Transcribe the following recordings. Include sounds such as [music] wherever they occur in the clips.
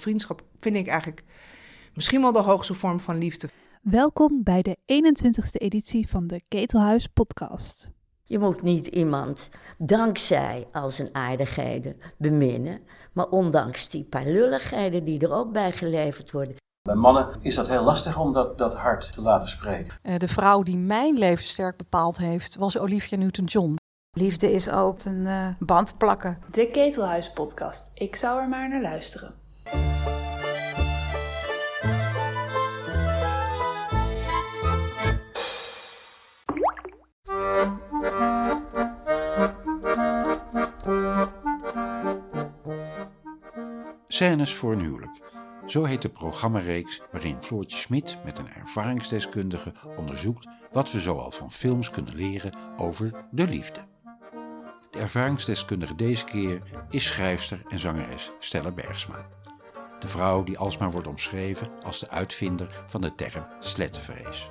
Vriendschap vind ik eigenlijk misschien wel de hoogste vorm van liefde. Welkom bij de 21ste editie van de Ketelhuis podcast. Je moet niet iemand dankzij al zijn aardigheden beminnen, maar ondanks die paar lulligheden die er ook bij geleverd worden. Bij mannen is dat heel lastig om dat, dat hart te laten spreken. Uh, de vrouw die mijn leven sterk bepaald heeft, was Olivia Newton-John. Liefde is ook een uh, band plakken. De Ketelhuis podcast. Ik zou er maar naar luisteren. Scènes voor een huwelijk. Zo heet de programmareeks waarin Floortje Smit met een ervaringsdeskundige onderzoekt wat we zoal van films kunnen leren over de liefde. De ervaringsdeskundige deze keer is schrijfster en zangeres Stella Bergsma. De vrouw die alsmaar wordt omschreven als de uitvinder van de term sletvrees.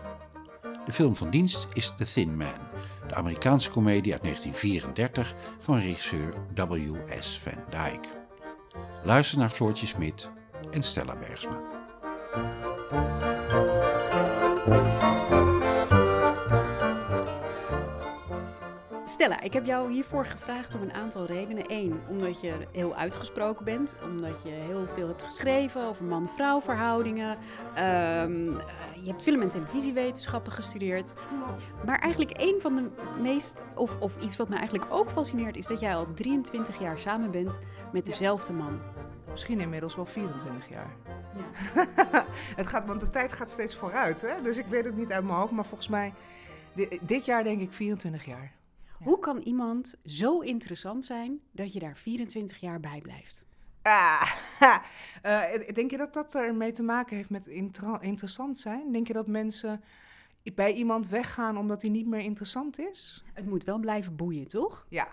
De film van dienst is The Thin Man, de Amerikaanse komedie uit 1934 van regisseur W.S. Van Dyke. Luister naar Floortje Smit en Stella Bergsma. Stella, ik heb jou hiervoor gevraagd om een aantal redenen. Eén, omdat je heel uitgesproken bent, omdat je heel veel hebt geschreven over man-vrouw verhoudingen. Um, je hebt film- en televisiewetenschappen gestudeerd. Maar eigenlijk één van de meest, of, of iets wat me eigenlijk ook fascineert, is dat jij al 23 jaar samen bent met dezelfde man. Misschien inmiddels wel 24 jaar. Ja. [laughs] het gaat, want de tijd gaat steeds vooruit, hè? dus ik weet het niet uit mijn hoofd, maar volgens mij dit jaar denk ik 24 jaar. Hoe kan iemand zo interessant zijn dat je daar 24 jaar bij blijft? Ah, [laughs] uh, denk je dat dat ermee te maken heeft met interessant zijn? Denk je dat mensen bij iemand weggaan omdat hij niet meer interessant is? Het moet wel blijven boeien, toch? Ja.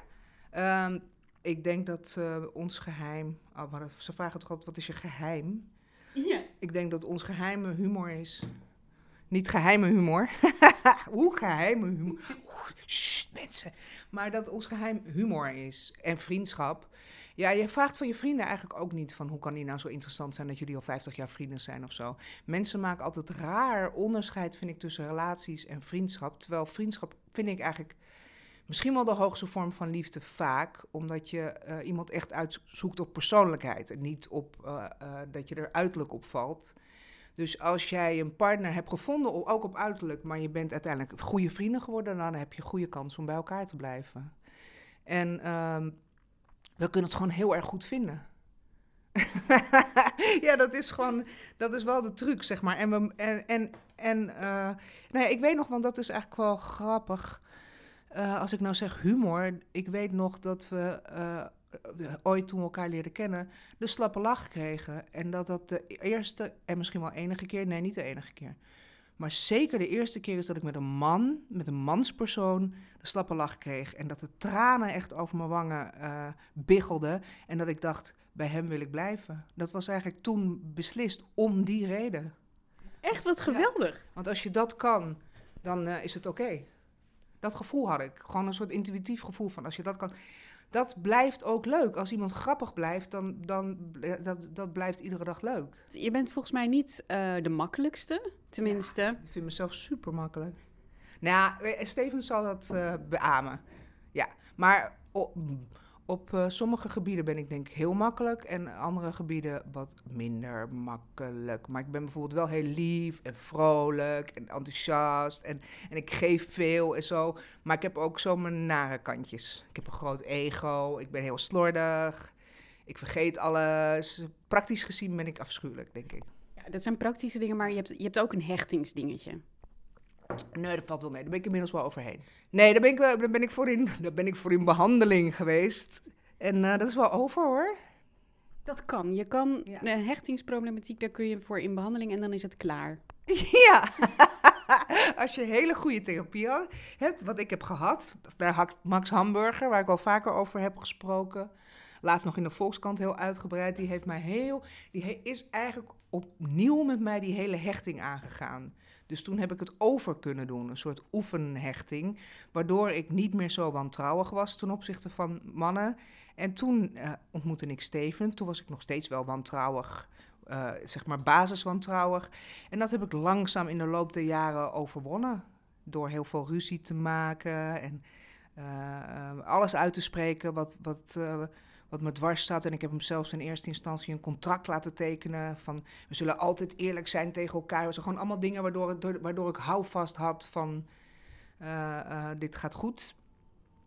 Um, ik denk dat uh, ons geheim. Oh, maar dat, ze vragen toch altijd: wat is je geheim? Ja. Ik denk dat ons geheime humor is. Niet geheime humor. [laughs] Hoe geheime humor? Mensen. Maar dat ons geheim humor is en vriendschap. Ja, je vraagt van je vrienden eigenlijk ook niet van hoe kan die nou zo interessant zijn dat jullie al 50 jaar vrienden zijn of zo. Mensen maken altijd raar onderscheid, vind ik, tussen relaties en vriendschap. Terwijl vriendschap vind ik eigenlijk misschien wel de hoogste vorm van liefde vaak, omdat je uh, iemand echt uitzoekt op persoonlijkheid en niet op uh, uh, dat je er uiterlijk op valt. Dus als jij een partner hebt gevonden, ook op uiterlijk, maar je bent uiteindelijk goede vrienden geworden, dan heb je goede kans om bij elkaar te blijven. En ehm, we kunnen het gewoon heel erg goed vinden. [laughs] ja, dat is gewoon, dat is wel de truc, zeg maar. En, we, en, en, en uh, nou ja, ik weet nog, want dat is eigenlijk wel grappig. Uh, als ik nou zeg humor, ik weet nog dat we uh, ooit toen we elkaar leerden kennen, de slappe lach kregen. En dat dat de eerste en misschien wel enige keer, nee, niet de enige keer. Maar zeker de eerste keer is dat ik met een man, met een manspersoon, de slappe lach kreeg. En dat de tranen echt over mijn wangen uh, biggelden. En dat ik dacht, bij hem wil ik blijven. Dat was eigenlijk toen beslist om die reden. Echt, wat geweldig. Ja, want als je dat kan, dan uh, is het oké. Okay. Dat gevoel had ik. Gewoon een soort intuïtief gevoel van als je dat kan dat blijft ook leuk. Als iemand grappig blijft, dan, dan dat, dat blijft iedere dag leuk. Je bent volgens mij niet uh, de makkelijkste, tenminste. Ja, ik vind mezelf super makkelijk. Nou, Steven zal dat uh, beamen. Ja, maar op uh, sommige gebieden ben ik denk ik heel makkelijk en andere gebieden wat minder makkelijk. Maar ik ben bijvoorbeeld wel heel lief en vrolijk en enthousiast en, en ik geef veel en zo. Maar ik heb ook zo mijn nare kantjes. Ik heb een groot ego, ik ben heel slordig, ik vergeet alles. Praktisch gezien ben ik afschuwelijk, denk ik. Ja, dat zijn praktische dingen, maar je hebt, je hebt ook een hechtingsdingetje. Nee, dat valt wel mee. Daar ben ik inmiddels wel overheen. Nee, daar ben ik, daar ben ik, voor, in, daar ben ik voor in behandeling geweest. En uh, dat is wel over hoor. Dat kan. Je kan ja. een hechtingsproblematiek, daar kun je voor in behandeling en dan is het klaar. [laughs] Ja. [laughs] Als je hele goede therapie hebt, wat ik heb gehad bij Max Hamburger, waar ik al vaker over heb gesproken. Laatst nog in de Volkskrant heel uitgebreid. Die heeft mij heel. Die is eigenlijk opnieuw met mij die hele hechting aangegaan. Dus toen heb ik het over kunnen doen, een soort oefenhechting, waardoor ik niet meer zo wantrouwig was ten opzichte van mannen. En toen uh, ontmoette ik Steven, toen was ik nog steeds wel wantrouwig uh, zeg maar basiswantrouwig. En dat heb ik langzaam in de loop der jaren overwonnen. Door heel veel ruzie te maken en uh, alles uit te spreken wat, wat, wat me dwars staat. En ik heb hem zelfs in eerste instantie een contract laten tekenen. Van we zullen altijd eerlijk zijn tegen elkaar. Het gewoon allemaal dingen waardoor, waardoor ik houvast had van dit gaat goed.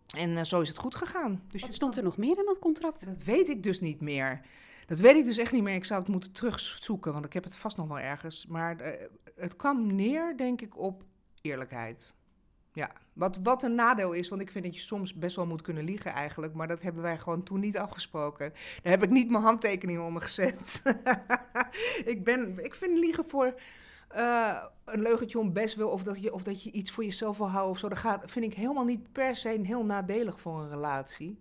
En zo is het goed gegaan. Dus Wat stond er nog meer in dat contract? Dat weet ik dus niet meer. Dat weet ik dus echt niet meer. Ik zou het moeten terugzoeken, want ik heb het vast nog wel ergens. Maar het kwam neer, denk ik, op eerlijkheid. Ja, wat, wat een nadeel is, want ik vind dat je soms best wel moet kunnen liegen eigenlijk. Maar dat hebben wij gewoon toen niet afgesproken. Daar heb ik niet mijn handtekening onder gezet. [laughs] ik, ben, ik vind liegen voor uh, een leugentje om best wil... Of dat, je, of dat je iets voor jezelf wil houden of zo. Dat gaat, vind ik helemaal niet per se heel nadelig voor een relatie.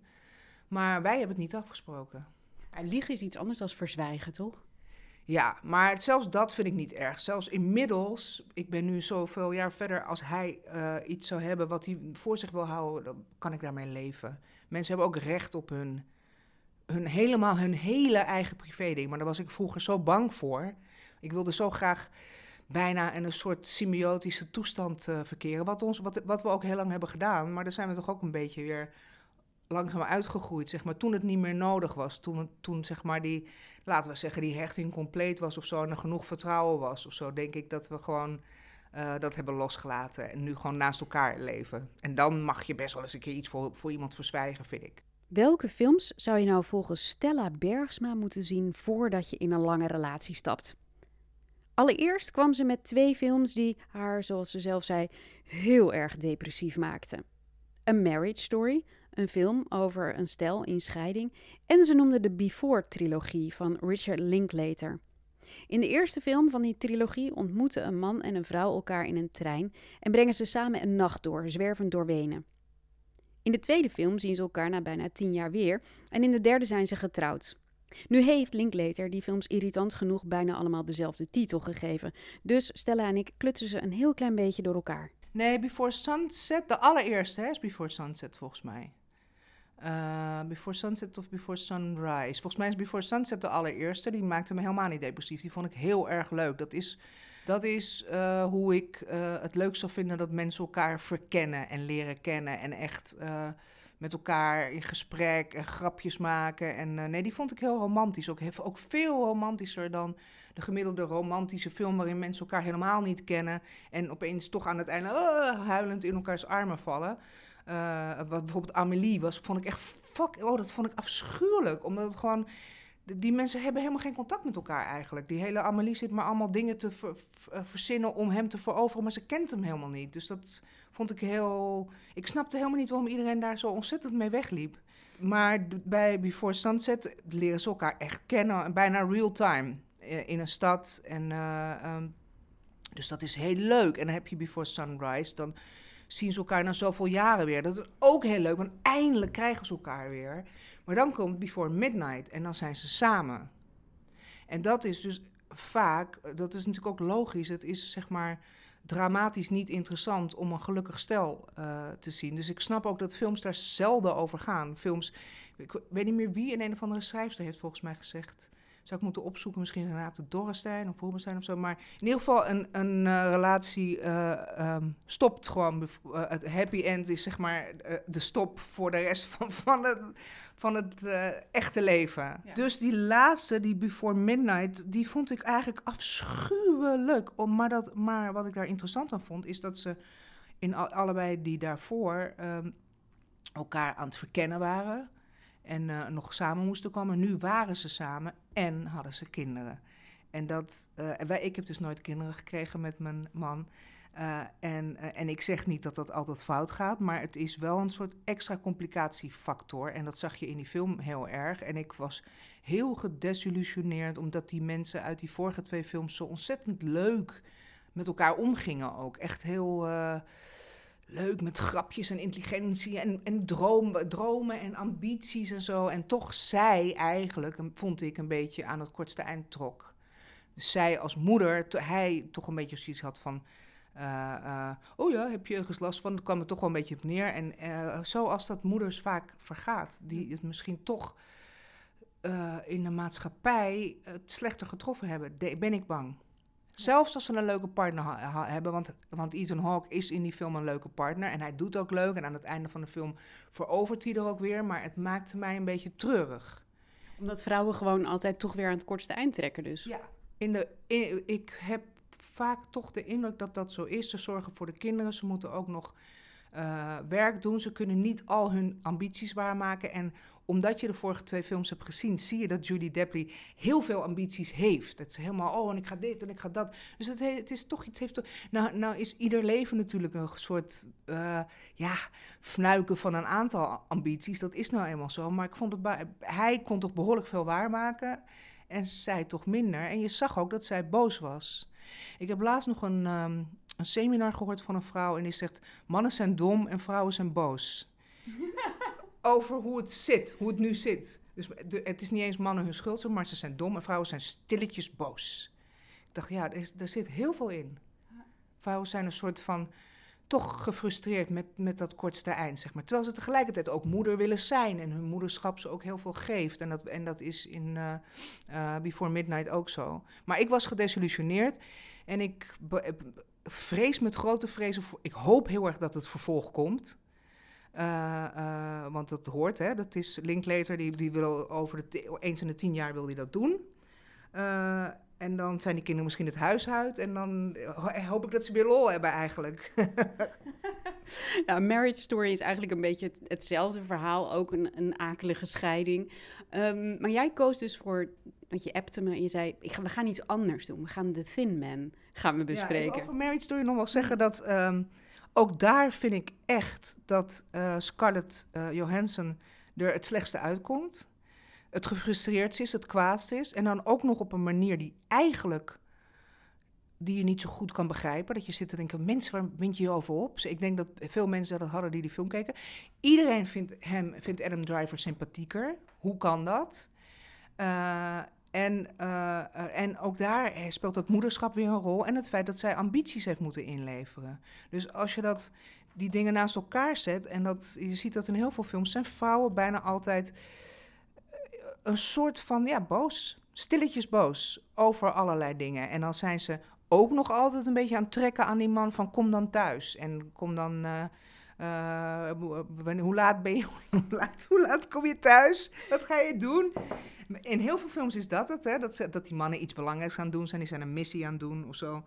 Maar wij hebben het niet afgesproken. Liegen is iets anders dan verzwijgen, toch? Ja, maar zelfs dat vind ik niet erg. Zelfs inmiddels, ik ben nu zoveel jaar verder, als hij uh, iets zou hebben wat hij voor zich wil houden, dan kan ik daarmee leven. Mensen hebben ook recht op hun, hun helemaal hun hele eigen privé-ding. Maar daar was ik vroeger zo bang voor. Ik wilde zo graag bijna in een soort symbiotische toestand uh, verkeren. Wat, ons, wat, wat we ook heel lang hebben gedaan. Maar daar zijn we toch ook een beetje weer langzaam uitgegroeid, zeg maar, toen het niet meer nodig was. Toen, toen zeg maar die, laten we zeggen, die hechting compleet was of zo... en er genoeg vertrouwen was of zo, denk ik dat we gewoon uh, dat hebben losgelaten... en nu gewoon naast elkaar leven. En dan mag je best wel eens een keer iets voor, voor iemand verzwijgen, vind ik. Welke films zou je nou volgens Stella Bergsma moeten zien... voordat je in een lange relatie stapt? Allereerst kwam ze met twee films die haar, zoals ze zelf zei, heel erg depressief maakten. A Marriage Story, een film over een stel in scheiding, en ze noemde de Before-trilogie van Richard Linklater. In de eerste film van die trilogie ontmoeten een man en een vrouw elkaar in een trein en brengen ze samen een nacht door, zwervend door Wenen. In de tweede film zien ze elkaar na bijna tien jaar weer en in de derde zijn ze getrouwd. Nu heeft Linklater die films irritant genoeg bijna allemaal dezelfde titel gegeven. Dus Stella en ik klutsen ze een heel klein beetje door elkaar. Nee, Before Sunset, de allereerste hè, is Before Sunset volgens mij. Uh, Before Sunset of Before Sunrise. Volgens mij is Before Sunset de allereerste. Die maakte me helemaal niet depressief. Die vond ik heel erg leuk. Dat is, dat is uh, hoe ik uh, het leuk zou vinden dat mensen elkaar verkennen en leren kennen. En echt met elkaar in gesprek en grapjes maken. En nee, die vond ik heel romantisch. Ook, ook veel romantischer dan de gemiddelde romantische film waarin mensen elkaar helemaal niet kennen. En opeens toch aan het einde huilend in elkaars armen vallen. Uh, wat bijvoorbeeld Amelie was, vond ik echt fuck. Oh, dat vond ik afschuwelijk. Omdat het gewoon. Die mensen hebben helemaal geen contact met elkaar eigenlijk. Die hele Amelie zit maar allemaal dingen te eh, verzinnen om hem te veroveren, maar ze kent hem helemaal niet. Dus dat vond ik heel. Ik snapte helemaal niet waarom iedereen daar zo ontzettend mee wegliep. Maar bij Before Sunset leren ze elkaar echt kennen, bijna real time eh, in een stad. En, um, dus dat is heel leuk. En dan heb je Before Sunrise, dan zien ze elkaar na zoveel jaren weer. Dat is ook heel leuk, want eindelijk krijgen ze elkaar weer. Maar dan komt Before Midnight en dan zijn ze samen. En dat is dus vaak, dat is natuurlijk ook logisch, het is zeg maar dramatisch niet interessant om een gelukkig stel uh, te zien. Dus ik snap ook dat films daar zelden over gaan. Films, ik weet niet meer wie, in een of andere schrijfster heeft volgens mij gezegd zou ik moeten opzoeken, misschien Renate Dorrestein of Rubenstein of zo. Maar in ieder geval, een, een uh, relatie uh, um, stopt gewoon. Uh, het happy end is zeg maar de stop voor de rest van, van het, van het echte leven. Ja. Dus die laatste, die Before Midnight, die vond ik eigenlijk afschuwelijk. Om, maar, dat, maar wat ik daar interessant aan vond, is dat ze in al, allebei die daarvoor um, elkaar aan het verkennen waren en uh, nog samen moesten komen. Nu waren ze samen en hadden ze kinderen. En dat, uh, wij, ik heb dus nooit kinderen gekregen met mijn man. Uh, en, en ik zeg niet dat dat altijd fout gaat, maar het is wel een soort extra complicatiefactor. En dat zag je in die film heel erg. En ik was heel gedesillusioneerd, omdat die mensen uit die vorige twee films zo ontzettend leuk met elkaar omgingen ook. Echt heel leuk met grapjes en intelligentie en, en droom, dromen en ambities en zo. En toch zij eigenlijk, vond ik, een beetje aan het kortste eind trok. Dus zij als moeder, hij toch een beetje zoiets had van... Uh, uh, oh ja, heb je ergens last van? Dan kwam het toch wel een beetje op neer. En uh, zoals dat moeders vaak vergaat, die het misschien toch in de maatschappij slechter getroffen hebben. Ben ik bang. Zelfs als ze een leuke partner hebben, want, want Ethan Hawke is in die film een leuke partner en hij doet ook leuk. En aan het einde van de film verovert hij er ook weer, maar het maakte mij een beetje treurig. Omdat vrouwen gewoon altijd toch weer aan het kortste eind trekken dus. Ja, in de, ik heb vaak toch de indruk dat dat zo is. Ze zorgen voor de kinderen, ze moeten ook nog uh, werk doen. Ze kunnen niet al hun ambities waarmaken. En omdat je de vorige twee films hebt gezien, zie je dat Julie Depley heel veel ambities heeft. Het is helemaal, oh, en ik ga dit en ik ga dat. Dus het, het is toch iets. Heeft toch, nou, nou is ieder leven natuurlijk een soort, uh, ja, fnuiken van een aantal ambities. Dat is nou eenmaal zo. Maar ik vond het, hij kon toch behoorlijk veel waarmaken. En zij toch minder. En je zag ook dat zij boos was. Ik heb laatst nog een, um, een seminar gehoord van een vrouw en die zegt: mannen zijn dom en vrouwen zijn boos. [laughs] Over hoe het zit, hoe het nu zit. Dus het is niet eens mannen hun schuld, maar ze zijn dom en vrouwen zijn stilletjes boos. Ik dacht, ja, er, er zit heel veel in. Vrouwen zijn een soort van toch gefrustreerd met, met dat kortste eind, zeg maar. Terwijl ze tegelijkertijd ook moeder willen zijn en hun moederschap ze ook heel veel geeft. En dat, en dat is in uh, Before Midnight ook zo. Maar ik was gedesillusioneerd en ik vrees met grote vrezen. Ik hoop heel erg dat het vervolg komt. Uh, uh, want dat hoort, hè. Dat is Linklater, die, die wil over de eens in de tien jaar wil hij dat doen. Uh, en dan zijn die kinderen misschien het huis uit. En dan hoop ik dat ze weer lol hebben eigenlijk. [laughs] nou, Marriage Story is eigenlijk een beetje hetzelfde verhaal. Ook een, een akelige scheiding. Um, maar jij koos dus voor... Want je appte me en je zei... Ik ga, we gaan iets anders doen. We gaan The Thin Man gaan we bespreken. Ja, over Marriage Story nog wel zeggen dat... Um, ook daar vind ik echt dat uh, Scarlett uh, Johansson er het slechtste uitkomt het gefrustreerd is, het kwaadst is. En dan ook nog op een manier die eigenlijk die je niet zo goed kan begrijpen. Dat je zit te denken, mensen, waar wint je je over op? Dus ik denk dat veel mensen dat hadden die die film keken. Iedereen vindt, hem, vindt Adam Driver sympathieker. Hoe kan dat? Uh, en, uh, en ook daar speelt dat moederschap weer een rol. En het feit dat zij ambities heeft moeten inleveren. Dus als je dat, die dingen naast elkaar zet... en dat, je ziet dat in heel veel films... zijn vrouwen bijna altijd een soort van, ja, boos. Stilletjes boos over allerlei dingen. En dan zijn ze ook nog altijd een beetje aan het trekken aan die man van kom dan thuis. En kom dan... uh, hoe laat ben je? [laughs] hoe, laat, hoe laat kom je thuis? Wat ga je doen? In heel veel films is dat het, hè? Dat, dat die mannen iets belangrijks aan doen zijn. Die zijn een missie aan het doen of zo.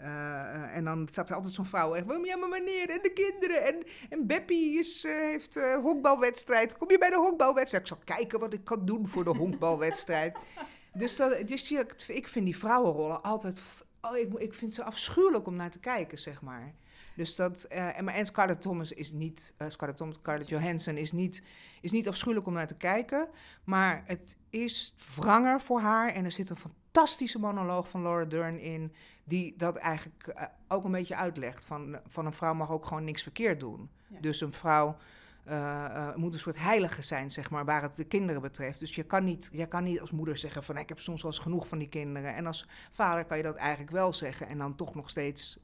Uh, en dan staat er altijd zo'n vrouw echt, ja maar meneer, en de kinderen. En, en Beppie is, heeft uh, honkbalwedstrijd. Kom je bij de honkbalwedstrijd? Ik zal kijken wat ik kan doen voor de honkbalwedstrijd. [laughs] dus dat, dus ik vind die vrouwenrollen altijd, oh, ik, ik vind ze afschuwelijk om naar te kijken, zeg maar. Dus dat, en, en Scarlett Thomas is niet, Scarlett, Thomas, Scarlett Johansson is niet, is niet afschuwelijk om naar te kijken. Maar het is wranger voor haar en er zit een fantastische monoloog van Laura Dern in die dat eigenlijk uh, ook een beetje uitlegt. Van, van een vrouw mag ook gewoon niks verkeerd doen. Ja. Dus een vrouw uh, moet een soort heilige zijn, zeg maar, waar het de kinderen betreft. Dus je kan niet, je kan niet als moeder zeggen van ik heb soms wel eens genoeg van die kinderen. En als vader kan je dat eigenlijk wel zeggen en dan toch nog steeds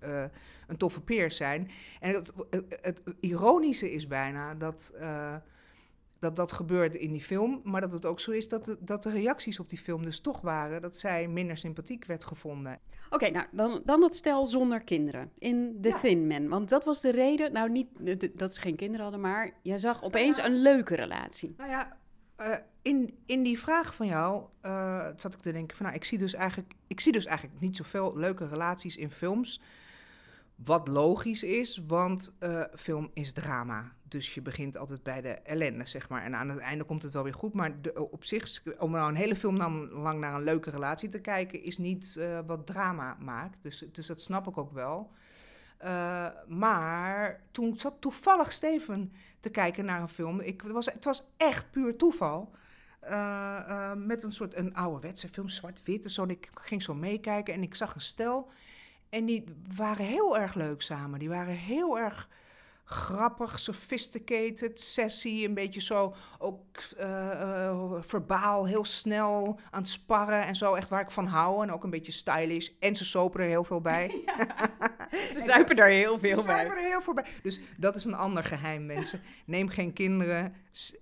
een toffe peer zijn. En het, het, ironische is bijna dat dat dat gebeurde in die film. Maar dat het ook zo is dat de, dat de reacties op die film dus toch waren dat zij minder sympathiek werd gevonden. Oké, nou dan, dan dat stel zonder kinderen in The ja. Thin Man. Want dat was de reden, nou niet dat ze geen kinderen hadden, maar je zag opeens nou ja, een leuke relatie. Nou ja, uh, in, in die vraag van jou uh, zat ik te denken van nou, ik zie dus eigenlijk, ik zie dus eigenlijk niet zoveel leuke relaties in films. Wat logisch is, want uh, film is drama. Dus je begint altijd bij de ellende, zeg maar. En aan het einde komt het wel weer goed. Maar de, op zich, om nou een hele film lang naar een leuke relatie te kijken, is niet uh, wat drama maakt. Dus, dus dat snap ik ook wel. Uh, maar toen zat toevallig Steven te kijken naar een film. Ik, het, was, het was echt puur toeval. Uh, met een soort een ouderwetse film, zwart-wit. Dus ik ging zo meekijken en ik zag een stel. En die waren heel erg leuk samen. Die waren heel erg grappig, sophisticated, sessie, een beetje zo ook uh, uh, verbaal, heel snel aan het sparren en zo, echt waar ik van hou. En ook een beetje stylish. En ze sopen er heel veel bij. [laughs] Ja. [laughs] Ze zuipen daar heel veel Ze bij. zuipen er heel veel bij. Dus dat is een ander geheim, mensen. Neem geen kinderen,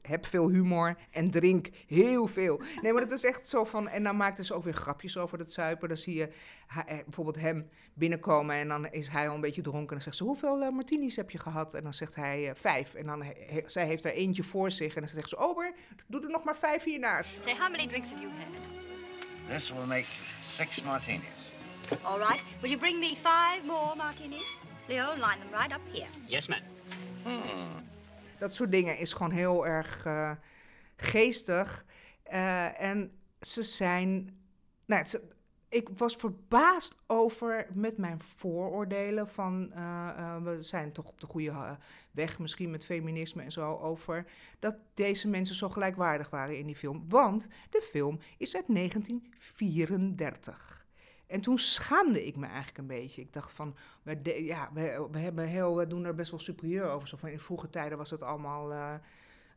heb veel humor en drink heel veel. Nee, maar dat is echt zo van... En dan maakten ze ook weer grapjes over het zuipen. Dan zie je eh, bijvoorbeeld hem binnenkomen en dan is hij al een beetje dronken. En dan zegt ze, hoeveel eh, martinis heb je gehad? En dan zegt hij eh, vijf. En dan he- zij heeft er eentje voor zich. En dan zegt ze, Ober, doe er nog maar vijf hiernaast. Say, how many drinks have you had? This will make six martinis. All right. Will you bring me five more martinis? Leo, line them right up here. Yes, ma'am. Dat soort dingen is gewoon heel erg eh, geestig. Eh, en ze zijn. Nou, ze- ik was verbaasd over met mijn vooroordelen van eh, eh, we zijn toch op de goede eh, weg, misschien met feminisme en zo, over dat deze mensen zo gelijkwaardig waren in die film. Want de film is uit 1934. En toen schaamde ik me eigenlijk een beetje. Ik dacht van, we, ja, we, hebben heel, we doen er best wel superieur over. Zo van in vroege tijden was het allemaal,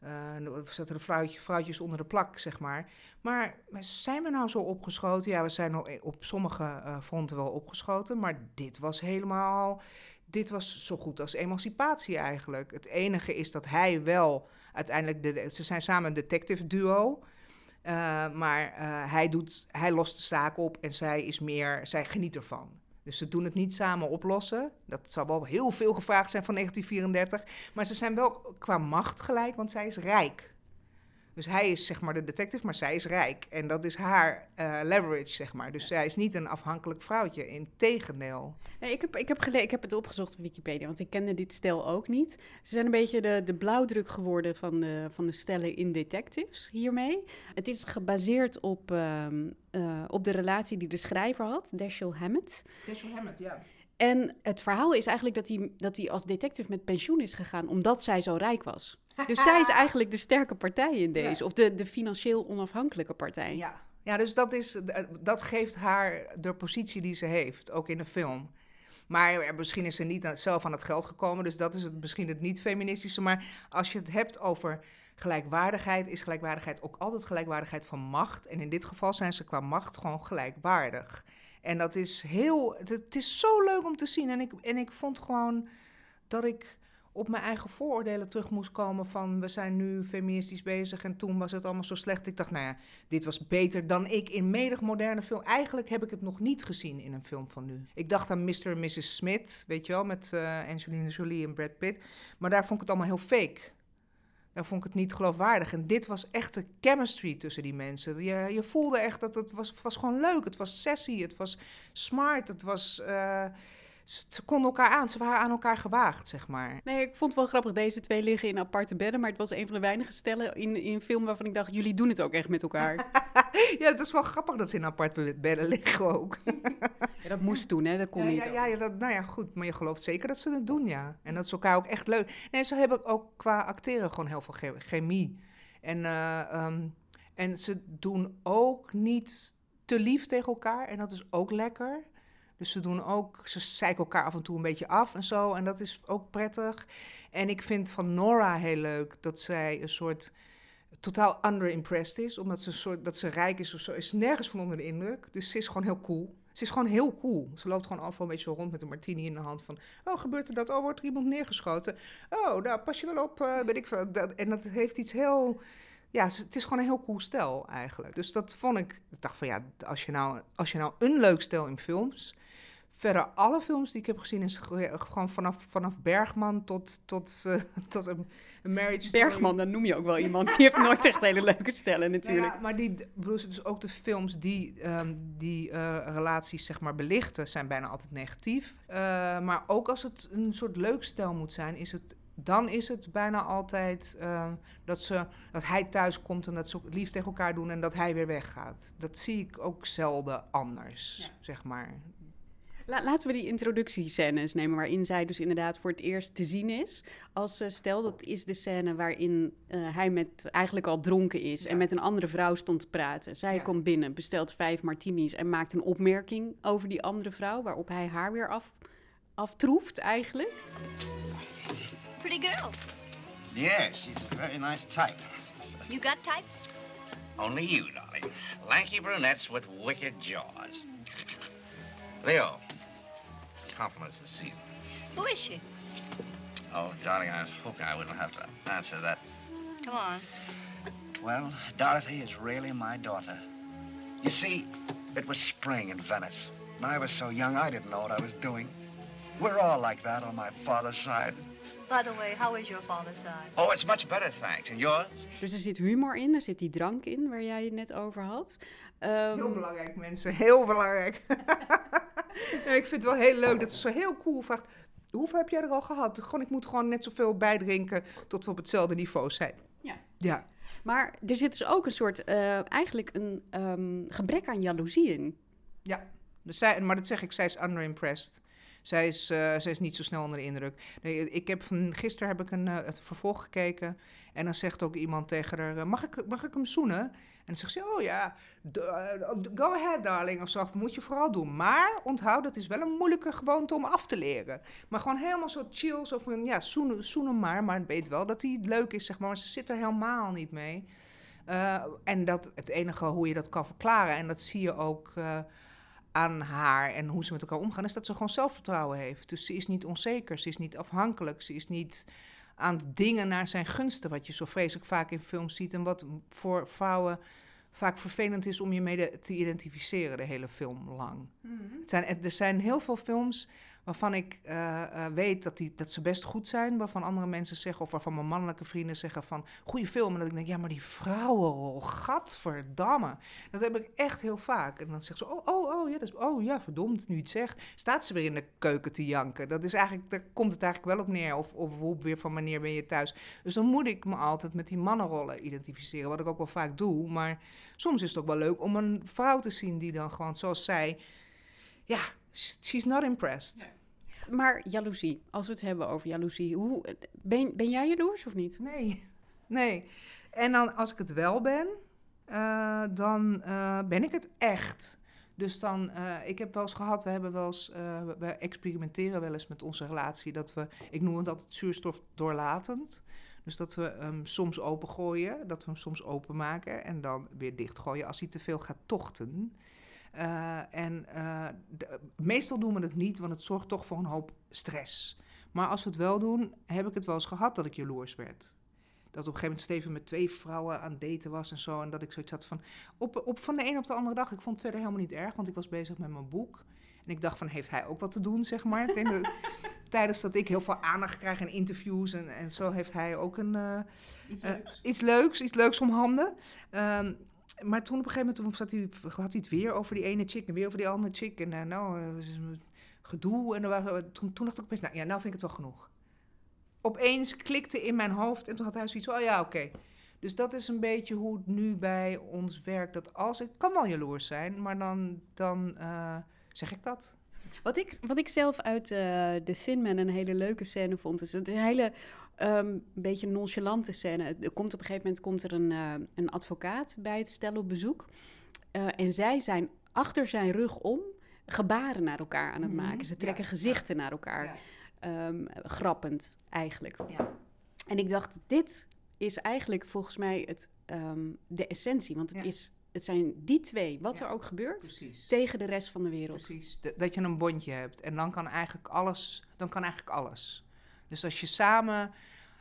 eh, er zaten vrouwtje, vrouwtjes onder de plak, zeg maar. Maar zijn we nou zo opgeschoten? Ja, we zijn al op sommige eh, fronten wel opgeschoten, maar dit was helemaal, dit was zo goed als emancipatie eigenlijk. Het enige is dat hij wel uiteindelijk, de, ze zijn samen een detective duo. Uh, maar uh, hij, doet, hij lost de zaak op en zij is meer, zij geniet ervan. Dus ze doen het niet samen oplossen. Dat zou wel heel veel gevraagd zijn van 1934. Maar ze zijn wel qua macht gelijk, want zij is rijk. Dus hij is zeg maar de detective, maar zij is rijk. En dat is haar uh, leverage, zeg maar. Dus zij is niet een afhankelijk vrouwtje. Integendeel. Nee, ik, heb, ik, heb ik heb het opgezocht op Wikipedia, want ik kende dit stel ook niet. Ze zijn een beetje de, de blauwdruk geworden van de, van de stellen in detectives hiermee. Het is gebaseerd op, uh, uh, op de relatie die de schrijver had, Dashiell Hammett. Dashiell Hammett, ja. En het verhaal is eigenlijk dat hij, dat hij als detective met pensioen is gegaan omdat zij zo rijk was. Dus zij is [laughs] eigenlijk de sterke partij in deze, ja. of de, de financieel onafhankelijke partij. Ja. ja, dus dat, is, dat geeft haar de positie die ze heeft, ook in de film. Maar misschien is ze niet zelf aan het geld gekomen, dus dat is het, misschien het niet-feministische. Maar als je het hebt over gelijkwaardigheid, is gelijkwaardigheid ook altijd gelijkwaardigheid van macht. En in dit geval zijn ze qua macht gewoon gelijkwaardig. En dat is heel, het is zo leuk om te zien. En ik, en ik vond gewoon dat ik op mijn eigen vooroordelen terug moest komen van we zijn nu feministisch bezig en toen was het allemaal zo slecht. Ik dacht, nou ja, dit was beter dan ik in menig moderne film. Eigenlijk heb ik het nog niet gezien in een film van nu. Ik dacht aan Mr. en Mrs. Smith, weet je wel, met uh, Angelina Jolie en Brad Pitt. Maar daar vond ik het allemaal heel fake. Daar vond ik het niet geloofwaardig. En dit was echt de chemistry tussen die mensen. Je, je voelde echt dat het was, was gewoon leuk. Het was sessie, het was smart, het was... Uh, ze konden elkaar aan, ze waren aan elkaar gewaagd, zeg maar. Nee, ik vond het wel grappig. Deze twee liggen in aparte bedden, maar het was een van de weinige stellen in, in een film waarvan ik dacht, jullie doen het ook echt met elkaar. [laughs] ja, het is wel grappig dat ze in aparte bedden liggen ook. [laughs] ja, dat moest toen, hè? Dat kon ja, niet. Ja, ja, ja dat, nou ja, goed. Maar je gelooft zeker dat ze het doen, ja. En dat is elkaar ook echt leuk. Nee, ze hebben ook qua acteren gewoon heel veel chemie. En, uh, um, en ze doen ook niet te lief tegen elkaar. En dat is ook lekker. Dus ze doen ook, ze zeiken elkaar af en toe een beetje af en zo. En dat is ook prettig. En ik vind van Nora heel leuk dat zij een soort totaal underimpressed is. Omdat ze een soort, dat ze rijk is of zo, is nergens van onder de indruk. Dus ze is gewoon heel cool. Ze is gewoon heel cool. Ze loopt gewoon overal een beetje rond met een martini in de hand van... Oh, gebeurt er dat? Oh, wordt er iemand neergeschoten? Oh, nou, pas je wel op, uh, ik. Dat, en dat heeft iets heel... Ja, het is gewoon een heel cool stel eigenlijk. Dus dat vond ik... Ik dacht van ja, als je nou, als je nou een leuk stel in films... Verder, alle films die ik heb gezien is gewoon vanaf, vanaf Bergman tot, tot, uh, [laughs] tot een, een marriage story. Bergman, dan noem je ook wel iemand. Die heeft nooit echt hele leuke stellen natuurlijk. Nou ja, maar die, dus ook de films die um, die uh, relaties zeg maar belichten, zijn bijna altijd negatief. Uh, maar ook als het een soort leuk stel moet zijn, is het dan is het bijna altijd uh, dat, ze, dat hij thuis komt en dat ze lief tegen elkaar doen en dat hij weer weggaat. Dat zie ik ook zelden anders, ja. zeg maar. La laten we die introductiescènes nemen, waarin zij dus inderdaad voor het eerst te zien is. Als uh, stel, dat is de scène waarin uh, hij met, eigenlijk al dronken is ja. en met een andere vrouw stond te praten. Zij ja. komt binnen, bestelt vijf martinis en maakt een opmerking over die andere vrouw, waarop hij haar weer af, aftroeft eigenlijk. Pretty girl. Yes, she's a very nice type. You got types? Only you, darling. Lanky brunettes with wicked jaws. Leo, compliments this evening. Who is she? Oh, darling, I was hoping I wouldn't have to answer that. Come on. Well, Dorothy is really my daughter. You see, it was spring in Venice. And I was so young I didn't know what I was doing. We're all like that on my father's side. By the way, how is your father's side? Oh, it's much better, thanks. And yours? Dus er zit humor in, er zit die drank in waar jij het net over had. Ehm, Heel belangrijk, mensen. Heel belangrijk. [laughs] [laughs] Ik vind het wel heel leuk dat ze zo heel cool vraagt... Hoeveel heb jij er al gehad? Gewoon, ik moet gewoon net zoveel bijdrinken tot we op hetzelfde niveau zijn. Ja. Ja. Maar er zit dus ook een soort, eh, eigenlijk een ehm, gebrek aan jaloezie in. Ja, dus zij, maar dat zeg ik, zij is underimpressed. Zij is, eh, zij is niet zo snel onder de indruk. Nee, ik heb van, gisteren heb ik een, eh, het vervolg gekeken. En dan zegt ook iemand tegen haar, eh, mag, ik, mag ik hem zoenen? En dan zegt ze, oh ja, eh, go ahead darling. Of zo, moet je vooral doen. Maar onthoud, dat is wel een moeilijke gewoonte om af te leren. Maar gewoon helemaal zo chill, zo van, ja, zoenen, zoenen maar. Maar weet wel dat hij leuk is, zeg maar. Ze zit er helemaal niet mee. Eh, en dat het enige hoe je dat kan verklaren, en dat zie je ook eh, aan haar en hoe ze met elkaar omgaan, is dat ze gewoon zelfvertrouwen heeft. Dus ze is niet onzeker, ze is niet afhankelijk, ze is niet aan dingen naar zijn gunsten, wat je zo vreselijk vaak in films ziet en wat voor vrouwen vaak vervelend is om je mee te identificeren de hele film lang. Het zijn, er zijn heel veel films waarvan ik eh, eh, weet dat, die, dat ze best goed zijn, waarvan andere mensen zeggen, of waarvan mijn mannelijke vrienden zeggen van, goede film. En dat ik denk, ja, maar die vrouwenrol, gadverdamme. Dat heb ik echt heel vaak. En dan zegt ze, oh, oh, oh, ja, dat is, oh, ja, verdomd, nu het zegt. Staat ze weer in de keuken te janken. Dat is eigenlijk, daar komt het eigenlijk wel op neer. Of, of hoe weer van wanneer ben je thuis. Dus dan moet ik me altijd met die mannenrollen identificeren, wat ik ook wel vaak doe. Maar soms is het ook wel leuk om een vrouw te zien die dan gewoon, zoals zij, ja, she's not impressed. Maar jaloezie, als we het hebben over jaloezie, hoe, ben, ben jij jaloers of niet? Nee, nee. En dan als ik het wel ben, eh, dan eh, ben ik het echt. Dus dan, eh, ik heb wel eens gehad, we hebben wel eens, we- experimenteren wel eens met onze relatie, dat we, ik noem het altijd zuurstof doorlatend. Dus dat we hem soms opengooien, dat we hem soms openmaken en dan weer dichtgooien als hij te veel gaat tochten. Eh, en eh, de- meestal doen we het niet, want het zorgt toch voor een hoop stress. Maar als we het wel doen, heb ik het wel eens gehad dat ik jaloers werd. Dat op een gegeven moment Steven met twee vrouwen aan het daten was en zo. En dat ik zoiets had van, op, op, van de een op de andere dag. Ik vond het verder helemaal niet erg, want ik was bezig met mijn boek. En ik dacht van, heeft hij ook wat te doen, zeg maar? [laughs] Tijdens dat ik heel veel aandacht krijg in interviews en, en zo heeft hij ook een... eh, Iets leuks. iets leuks, iets leuks om handen. Ehm, maar toen op een gegeven moment toen hij, had hij het weer over die ene chick en weer over die andere chick. En eh, nou, eh, dus, gedoe. En toen, toen dacht ik opeens, nou ja, nou vind ik het wel genoeg. Opeens klikte in mijn hoofd en toen had hij zoiets van, oh ja, oké. Dus dat is een beetje hoe het nu bij ons werkt. Dat als ik kan wel jaloers zijn, maar dan, dan eh, zeg ik dat. Wat ik, wat ik zelf uit eh The Thin Man een hele leuke scène vond, is het is een hele ehm, beetje nonchalante scène. Er komt op een gegeven moment komt er een, eh, een advocaat bij het stel op bezoek. Eh, en zij zijn achter zijn rug om gebaren naar elkaar aan het Mhm. maken. Ze trekken Ja, gezichten naar elkaar. Ja. Ehm, grappend, eigenlijk. Ja. En ik dacht, dit is eigenlijk volgens mij het, ehm, de essentie. Want het, is, het zijn die twee, wat er ook gebeurt, Precies. tegen de rest van de wereld. Precies. Dat je een bondje hebt. En dan kan eigenlijk alles. Dan kan eigenlijk alles. Dus als je samen.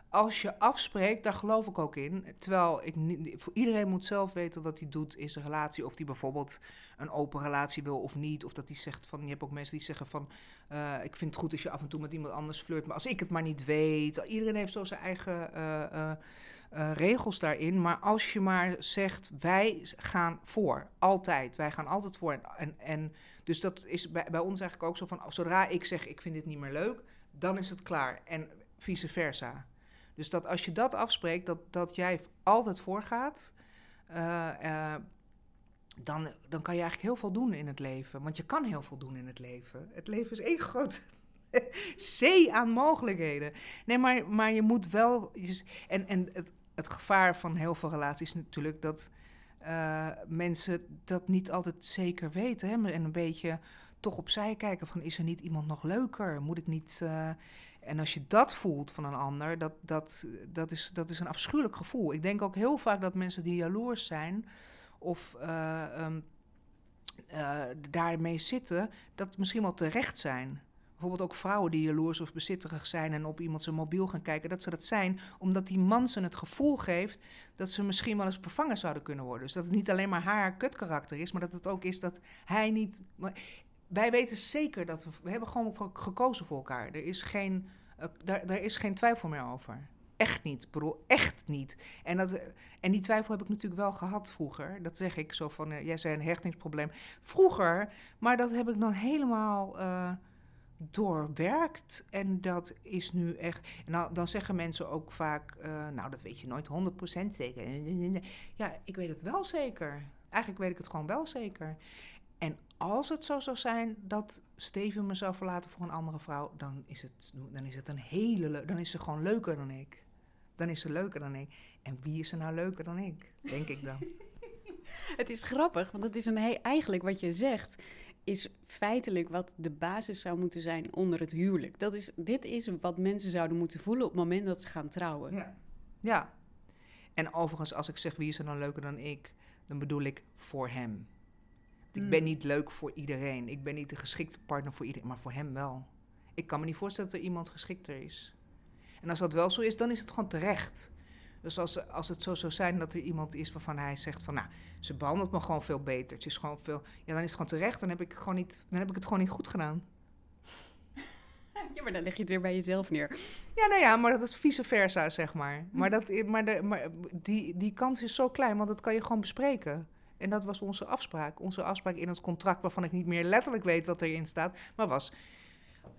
Als je afspreekt, daar geloof ik ook in. Terwijl ik voor iedereen moet zelf weten wat hij doet in zijn relatie. Of die bijvoorbeeld een open relatie wil of niet. Of dat hij zegt van. Je hebt ook mensen die zeggen van. eh, ik vind het goed als je af en toe met iemand anders flirt. Maar als ik het maar niet weet. Iedereen heeft zo zijn eigen eh, eh, regels daarin. Maar als je maar zegt, wij gaan voor. Altijd. Wij gaan altijd voor. En, en, en dus dat is bij, bij ons eigenlijk ook zo van, zodra ik zeg, ik vind dit niet meer leuk, dan is het klaar. En vice versa. Dus dat als je dat afspreekt, dat, dat jij altijd voorgaat, eh, eh, dan, dan kan je eigenlijk heel veel doen in het leven. Want je kan heel veel doen in het leven. Het leven is één [laughs] groot zee aan mogelijkheden. Nee, maar, maar je moet wel... En, en het, het gevaar van heel veel relaties is natuurlijk dat eh, mensen dat niet altijd zeker weten. Hè? En een beetje toch opzij kijken van, is er niet iemand nog leuker? Moet ik niet... eh, en als je dat voelt van een ander, dat, dat, dat, is, dat is een afschuwelijk gevoel. Ik denk ook heel vaak dat mensen die jaloers zijn of eh, ehm, eh, daarmee zitten, dat misschien wel terecht zijn. bijvoorbeeld ook vrouwen die jaloers of bezitterig zijn en op iemand zijn mobiel gaan kijken, dat ze dat zijn omdat die man ze het gevoel geeft dat ze misschien wel eens vervangen zouden kunnen worden. Dus dat het niet alleen maar haar kutkarakter is, maar dat het ook is dat hij niet. Wij weten zeker dat we. We hebben gewoon gekozen voor elkaar. Er is geen, uh, daar, is geen twijfel meer over. Echt niet, bro, echt niet. En, dat, en die twijfel heb ik natuurlijk wel gehad vroeger. Dat zeg ik zo van, uh, jij zei een hechtingsprobleem. Vroeger, maar dat heb ik dan helemaal uh, doorwerkt. En dat is nu echt... En dan, zeggen mensen ook vaak, nou dat weet je nooit 100% zeker. Ja, ik weet het wel zeker. Eigenlijk weet ik het gewoon wel zeker. Als het zo zou zijn dat Steven me zou verlaten voor een andere vrouw, dan is het, dan is het een hele dan is ze gewoon leuker dan ik. Dan is ze leuker dan ik. En wie is er nou leuker dan ik, denk ik dan. [laughs] het is grappig, want het is een eigenlijk wat je zegt, is feitelijk wat de basis zou moeten zijn onder het huwelijk. Dat is, dit is wat mensen zouden moeten voelen op het moment dat ze gaan trouwen. Ja. ja. En overigens, als ik zeg wie is er dan leuker dan ik, dan bedoel ik voor hem. Ik ben hmm. niet leuk voor iedereen. Ik ben niet de geschikte partner voor iedereen, maar voor hem wel. Ik kan me niet voorstellen dat er iemand geschikter is. En als dat wel zo is, dan is het gewoon terecht. Dus als, als het zo zou zijn dat er iemand is waarvan hij zegt van... nou, ze behandelt me gewoon veel beter. Het is gewoon veel... Ja, dan is het gewoon terecht. Dan heb ik, gewoon niet, dan heb ik het gewoon niet goed gedaan. [laughs] Ja, maar dan leg je het weer bij jezelf neer. Ja, nou ja, maar dat is vice versa, zeg maar. Maar, hm. dat, maar, de, maar die, die kans is zo klein, want dat kan je gewoon bespreken. En dat was onze afspraak. Onze afspraak in het contract, waarvan ik niet meer letterlijk weet wat erin staat, maar was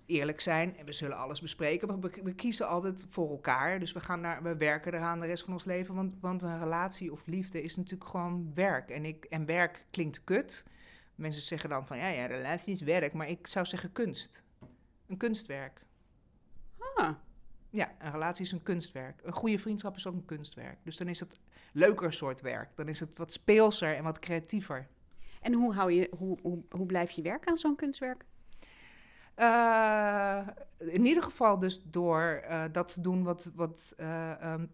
eerlijk zijn en we zullen alles bespreken. We, we, kiezen altijd voor elkaar. Dus we, gaan naar, we werken eraan de rest van ons leven. Want, want een relatie of liefde is natuurlijk gewoon werk. En, ik, en werk klinkt kut. Mensen zeggen dan van ja, ja, relatie is werk. Maar ik zou zeggen kunst. Een kunstwerk. Ah. Ja, een relatie is een kunstwerk. Een goede vriendschap is ook een kunstwerk. Dus dan is het leuker soort werk. Dan is het wat speelser en wat creatiever. En hoe, hou je, hoe, hoe, hoe blijf je werken aan zo'n kunstwerk? Uh, in ieder geval dus door uh, dat te doen wat, wat uh, um,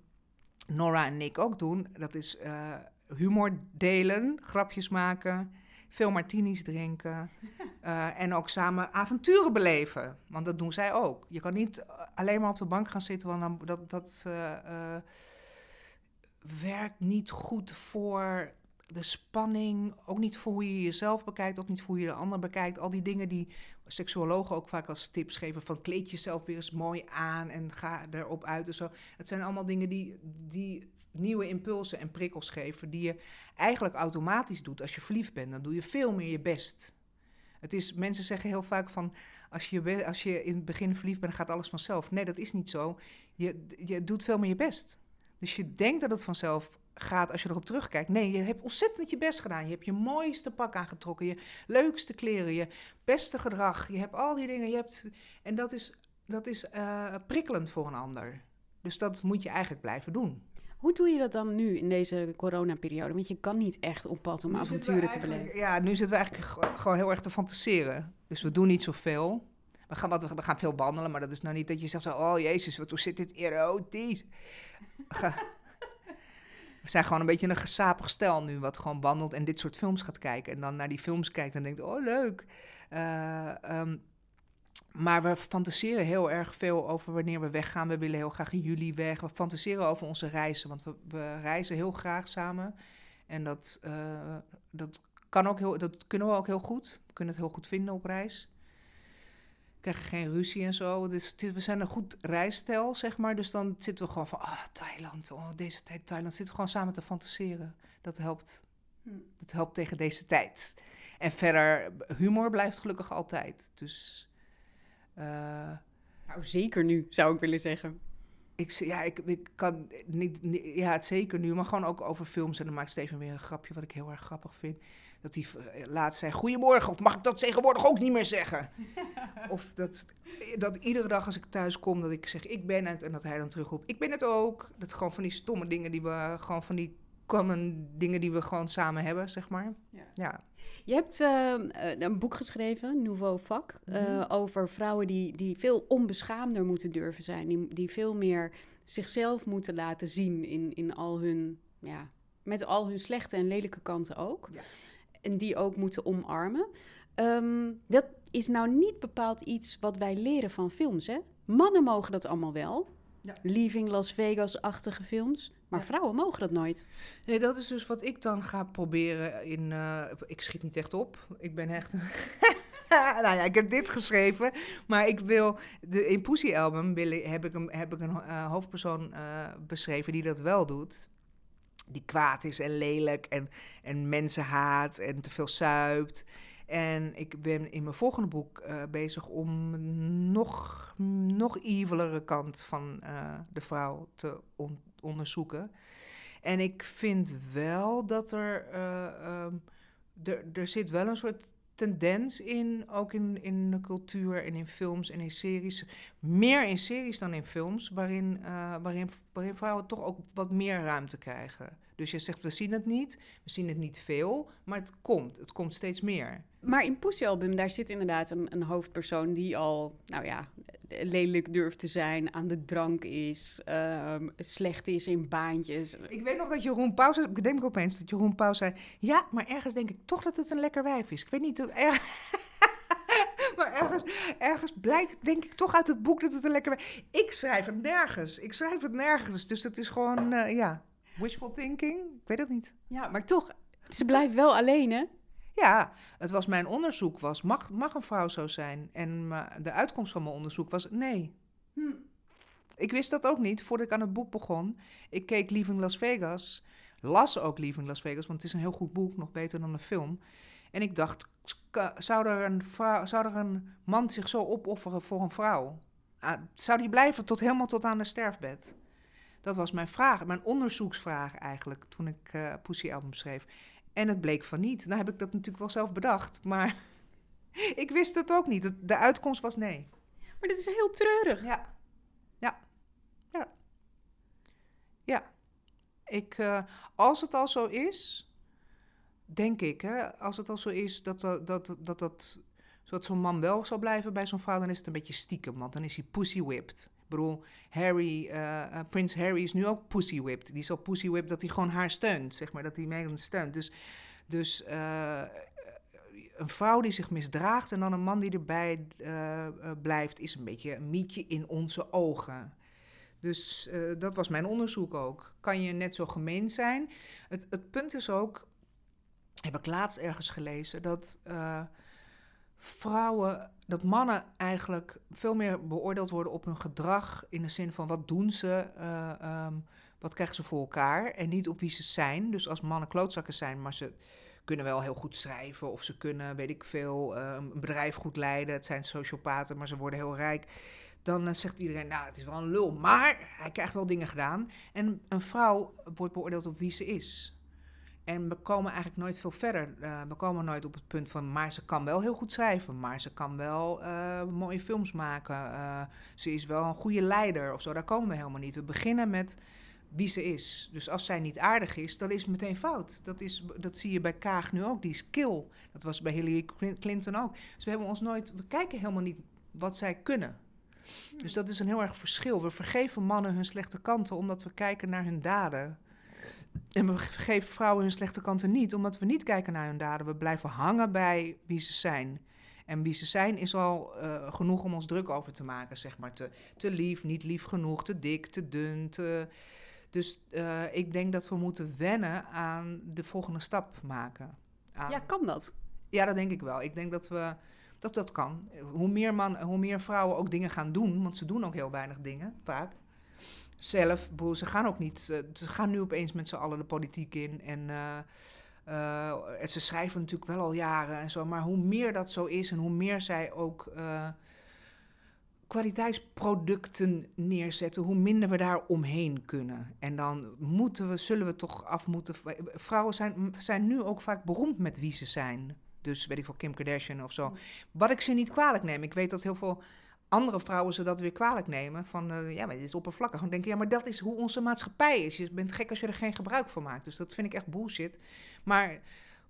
Nora en Nick ook doen. Dat is humor delen, grapjes maken, veel martinis drinken. [laughs] en ook samen avonturen beleven. Want dat doen zij ook. Je kan niet alleen maar op de bank gaan zitten, want dan, dat, dat werkt niet goed voor de spanning, ook niet voor hoe je jezelf bekijkt, ook niet voor hoe je de ander bekijkt. Al die dingen die seksuologen ook vaak als tips geven: van kleed jezelf weer eens mooi aan en ga erop uit en zo. Het zijn allemaal dingen die, die nieuwe impulsen en prikkels geven, die je eigenlijk automatisch doet als je verliefd bent. Dan doe je veel meer je best. Het is, mensen zeggen heel vaak van, als je, als je in het begin verliefd bent, gaat alles vanzelf. Nee, dat is niet zo. Je, je doet veel meer je best. Dus je denkt dat het vanzelf gaat als je erop terugkijkt. Nee, je hebt ontzettend je best gedaan. Je hebt je mooiste pak aangetrokken, je leukste kleren, je beste gedrag. Je hebt al die dingen. Je hebt, en dat is, dat is uh, prikkelend voor een ander. Dus dat moet je eigenlijk blijven doen. Hoe doe je dat dan nu in deze coronaperiode? Want je kan niet echt op pad om avonturen te beleven. Ja, nu zitten we eigenlijk gewoon heel erg te fantaseren. Dus we doen niet zoveel. We gaan, wat, we gaan veel wandelen, maar dat is nou niet dat je zegt: Oh jezus, wat, hoe zit dit erotisch? we [laughs] zijn gewoon een beetje een gesapig stel nu, wat gewoon wandelt en dit soort films gaat kijken. En dan naar die films kijkt en denkt, oh leuk. Uh, um, maar we fantaseren heel erg veel over wanneer we weggaan. We willen heel graag in juli weg. We fantaseren over onze reizen, want we, reizen heel graag samen. En dat, uh, dat, kan ook heel, dat kunnen we ook heel goed. We kunnen het heel goed vinden op reis krijgen geen ruzie en zo. Dus we zijn een goed reisstel, zeg maar. Dus dan zitten we gewoon van, ah, Thailand, oh, deze tijd Thailand. Zitten we gewoon samen te fantaseren. Dat helpt. Hm. Dat helpt tegen deze tijd. En verder, humor blijft gelukkig altijd. Dus... Uh, nou, zeker nu, zou ik willen zeggen. Ik, ja, ik, ik kan niet, niet, Ja, het zeker nu, maar gewoon ook over films. En dan maakt Steven weer een grapje wat ik heel erg grappig vind dat hij eh, laatst zei: Goedemorgen, of mag ik dat tegenwoordig ook niet meer zeggen? [laughs] of dat, dat iedere dag als ik thuis kom, dat ik zeg: Ik ben het. En dat hij dan terugroept: Ik ben het ook. Dat gewoon van die stomme dingen die we gewoon van die common dingen die we gewoon samen hebben, zeg maar. Ja. ja. Je hebt uh, een boek geschreven, Nouveau Vak, uh, over vrouwen die, die veel onbeschaamder moeten durven zijn. Die, die veel meer zichzelf moeten laten zien in, in al hun, ja, met al hun slechte en lelijke kanten ook. Ja en die ook moeten omarmen. ehm, dat is nou niet bepaald iets wat wij leren van films, hè? Mannen mogen dat allemaal wel. Ja. Leaving Las Vegas-achtige films. Maar vrouwen mogen dat nooit. Nee, dat is dus wat ik dan ga proberen in... Uh, ik schiet niet echt op. Ik ben echt... [laughs] nou ja, ik heb dit geschreven, maar ik wil... De, in Pussy Album wil, heb ik een, heb ik een uh, hoofdpersoon uh, beschreven die dat wel doet. Die kwaad is en lelijk en, en mensen haat en te veel suipt. En ik ben in mijn volgende boek uh, bezig om nog, nog evilere kant van uh, de vrouw te on onderzoeken. En ik vind wel dat er, um, er, er zit wel een soort tendens in, ook in, in de cultuur en in films en in series. Meer in series dan in films, waarin, waarin, waarin vrouwen toch ook wat meer ruimte krijgen. Dus je zegt, we zien het niet, we zien het niet veel, maar het komt. Het komt steeds meer. Maar in Pussy Album, daar zit inderdaad een, een hoofdpersoon die al, nou ja, lelijk durft te zijn, aan de drank is, um, slecht is in baantjes. Ik weet nog dat Jeroen Pauw, ik denk opeens dat Jeroen Pauw zei, ja, maar ergens denk ik toch dat het een lekker wijf is. Ik weet niet, er... [laughs] maar ergens, ergens blijkt, denk ik toch uit het boek dat het een lekker wijf is. Ik schrijf het nergens, ik schrijf het nergens, dus dat is gewoon, uh, ja... Wishful thinking? Ik weet het niet. Ja, maar toch, ze blijft wel alleen, hè? Ja, het was mijn onderzoek was, mag, mag een vrouw zo zijn? En de uitkomst van mijn onderzoek was nee. Hm. Ik wist dat ook niet voordat ik aan het boek begon. Ik keek Leaving Las Vegas, las ook Leaving Las Vegas, want het is een heel goed boek, nog beter dan een film. En ik dacht, zou er een, vrouw, zou er een man zich zo opofferen voor een vrouw? Ah, zou die blijven tot helemaal tot aan de sterfbed? Dat was mijn vraag, mijn onderzoeksvraag eigenlijk, toen ik uh, Pussy Album schreef. En het bleek van niet. Nou heb ik dat natuurlijk wel zelf bedacht, maar [laughs] ik wist het ook niet. De uitkomst was nee. Maar dit is heel treurig. Ja. Ja. Ja. Ja. Ik, uh, als het al zo is, denk ik, hè, als het al zo is dat dat, dat, dat, dat, dat zo'n man wel zou blijven bij zo'n vrouw, dan is het een beetje stiekem, want dan is hij pussy whipped. Bedoel, Harry, uh, Prins Harry is nu ook pussy whipped. Die is al pussy whipped dat hij gewoon haar steunt, zeg maar, dat hij Meghan steunt. Dus, dus uh, een vrouw die zich misdraagt en dan een man die erbij blijft, is een beetje een mietje in onze ogen. Dus dat was mijn onderzoek ook. Kan je net zo gemeen zijn? Het, het punt is ook, heb ik laatst ergens gelezen, dat vrouwen, dat mannen eigenlijk veel meer beoordeeld worden op hun gedrag. In de zin van wat doen ze, uh, um, wat krijgen ze voor elkaar. En niet op wie ze zijn. Dus als mannen klootzakken zijn, maar ze kunnen wel heel goed schrijven. Of ze kunnen, weet ik veel, uh, een bedrijf goed leiden. Het zijn sociopaten, maar ze worden heel rijk. Dan uh, zegt iedereen, nou, het is wel een lul. Maar hij krijgt wel dingen gedaan. En een vrouw wordt beoordeeld op wie ze is. En we komen eigenlijk nooit veel verder. Uh, we komen nooit op het punt van, maar ze kan wel heel goed schrijven, maar ze kan wel uh, mooie films maken. Uh, ze is wel een goede leider of zo. Daar komen we helemaal niet. We beginnen met wie ze is. Dus als zij niet aardig is, dan is het meteen fout. Dat, is, dat zie je bij Kaag nu ook, die is kill. Dat was bij Hillary Clinton ook. Dus we hebben ons nooit, we kijken helemaal niet wat zij kunnen. Dus dat is een heel erg verschil. We vergeven mannen hun slechte kanten omdat we kijken naar hun daden. En we geven vrouwen hun slechte kanten niet, omdat we niet kijken naar hun daden. We blijven hangen bij wie ze zijn. En wie ze zijn is al uh, genoeg om ons druk over te maken, zeg maar. Te, te lief, niet lief genoeg, te dik, te dun. Te... Dus uh, ik denk dat we moeten wennen aan de volgende stap maken. Aan... Ja, kan dat? Ja, dat denk ik wel. Ik denk dat we dat dat kan. Hoe meer, man, hoe meer vrouwen ook dingen gaan doen, want ze doen ook heel weinig dingen, vaak zelf, ze gaan ook niet, ze gaan nu opeens met z'n allen de politiek in en, uh, uh, en ze schrijven natuurlijk wel al jaren en zo, maar hoe meer dat zo is en hoe meer zij ook uh, kwaliteitsproducten neerzetten, hoe minder we daar omheen kunnen. En dan moeten we, zullen we toch af moeten. Vrouwen zijn, zijn nu ook vaak beroemd met wie ze zijn. Dus weet ik veel, Kim Kardashian of zo. Wat ik ze niet kwalijk neem. Ik weet dat heel veel andere vrouwen ze dat weer kwalijk nemen. Van uh, ja, maar dit is oppervlakkig. Dan denk je, ja, maar dat is hoe onze maatschappij is. Je bent gek als je er geen gebruik van maakt. Dus dat vind ik echt bullshit. Maar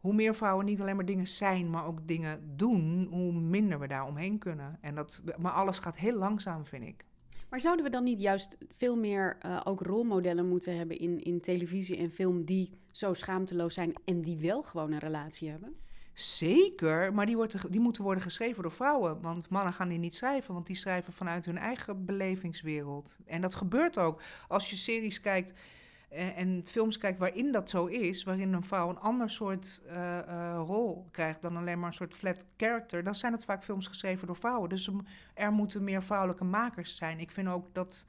hoe meer vrouwen niet alleen maar dingen zijn, maar ook dingen doen, hoe minder we daar omheen kunnen. En dat, maar alles gaat heel langzaam, vind ik. Maar zouden we dan niet juist veel meer uh, ook rolmodellen moeten hebben in, in televisie en film die zo schaamteloos zijn en die wel gewoon een relatie hebben? Zeker, maar die, wordt, die moeten worden geschreven door vrouwen. Want mannen gaan die niet schrijven, want die schrijven vanuit hun eigen belevingswereld. En dat gebeurt ook. Als je series kijkt en, eh, en films kijkt waarin dat zo is, waarin een vrouw een ander soort uh, uh, rol krijgt dan alleen maar een soort flat character, dan zijn het vaak films geschreven door vrouwen. Dus er moeten meer vrouwelijke makers zijn. Ik vind ook dat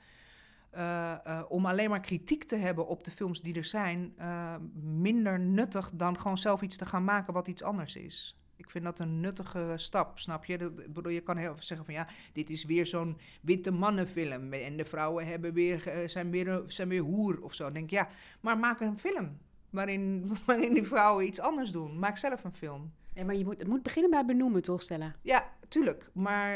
uh, uh, om alleen maar kritiek te hebben op de films die er zijn, uh, minder nuttig dan gewoon zelf iets te gaan maken wat iets anders is. Ik vind dat een nuttige stap, snap je? Dat, bedoel, je kan heel zeggen van ja, dit is weer zo'n witte mannenfilm en de vrouwen hebben weer, zijn, weer, zijn weer hoer of zo. Dan denk ik ja, maar maak een film waarin, [laughs] waarin die vrouwen iets anders doen. Maak zelf een film. Ja, maar je moet, het moet beginnen bij benoemen, toch, Stella? Ja, tuurlijk. Maar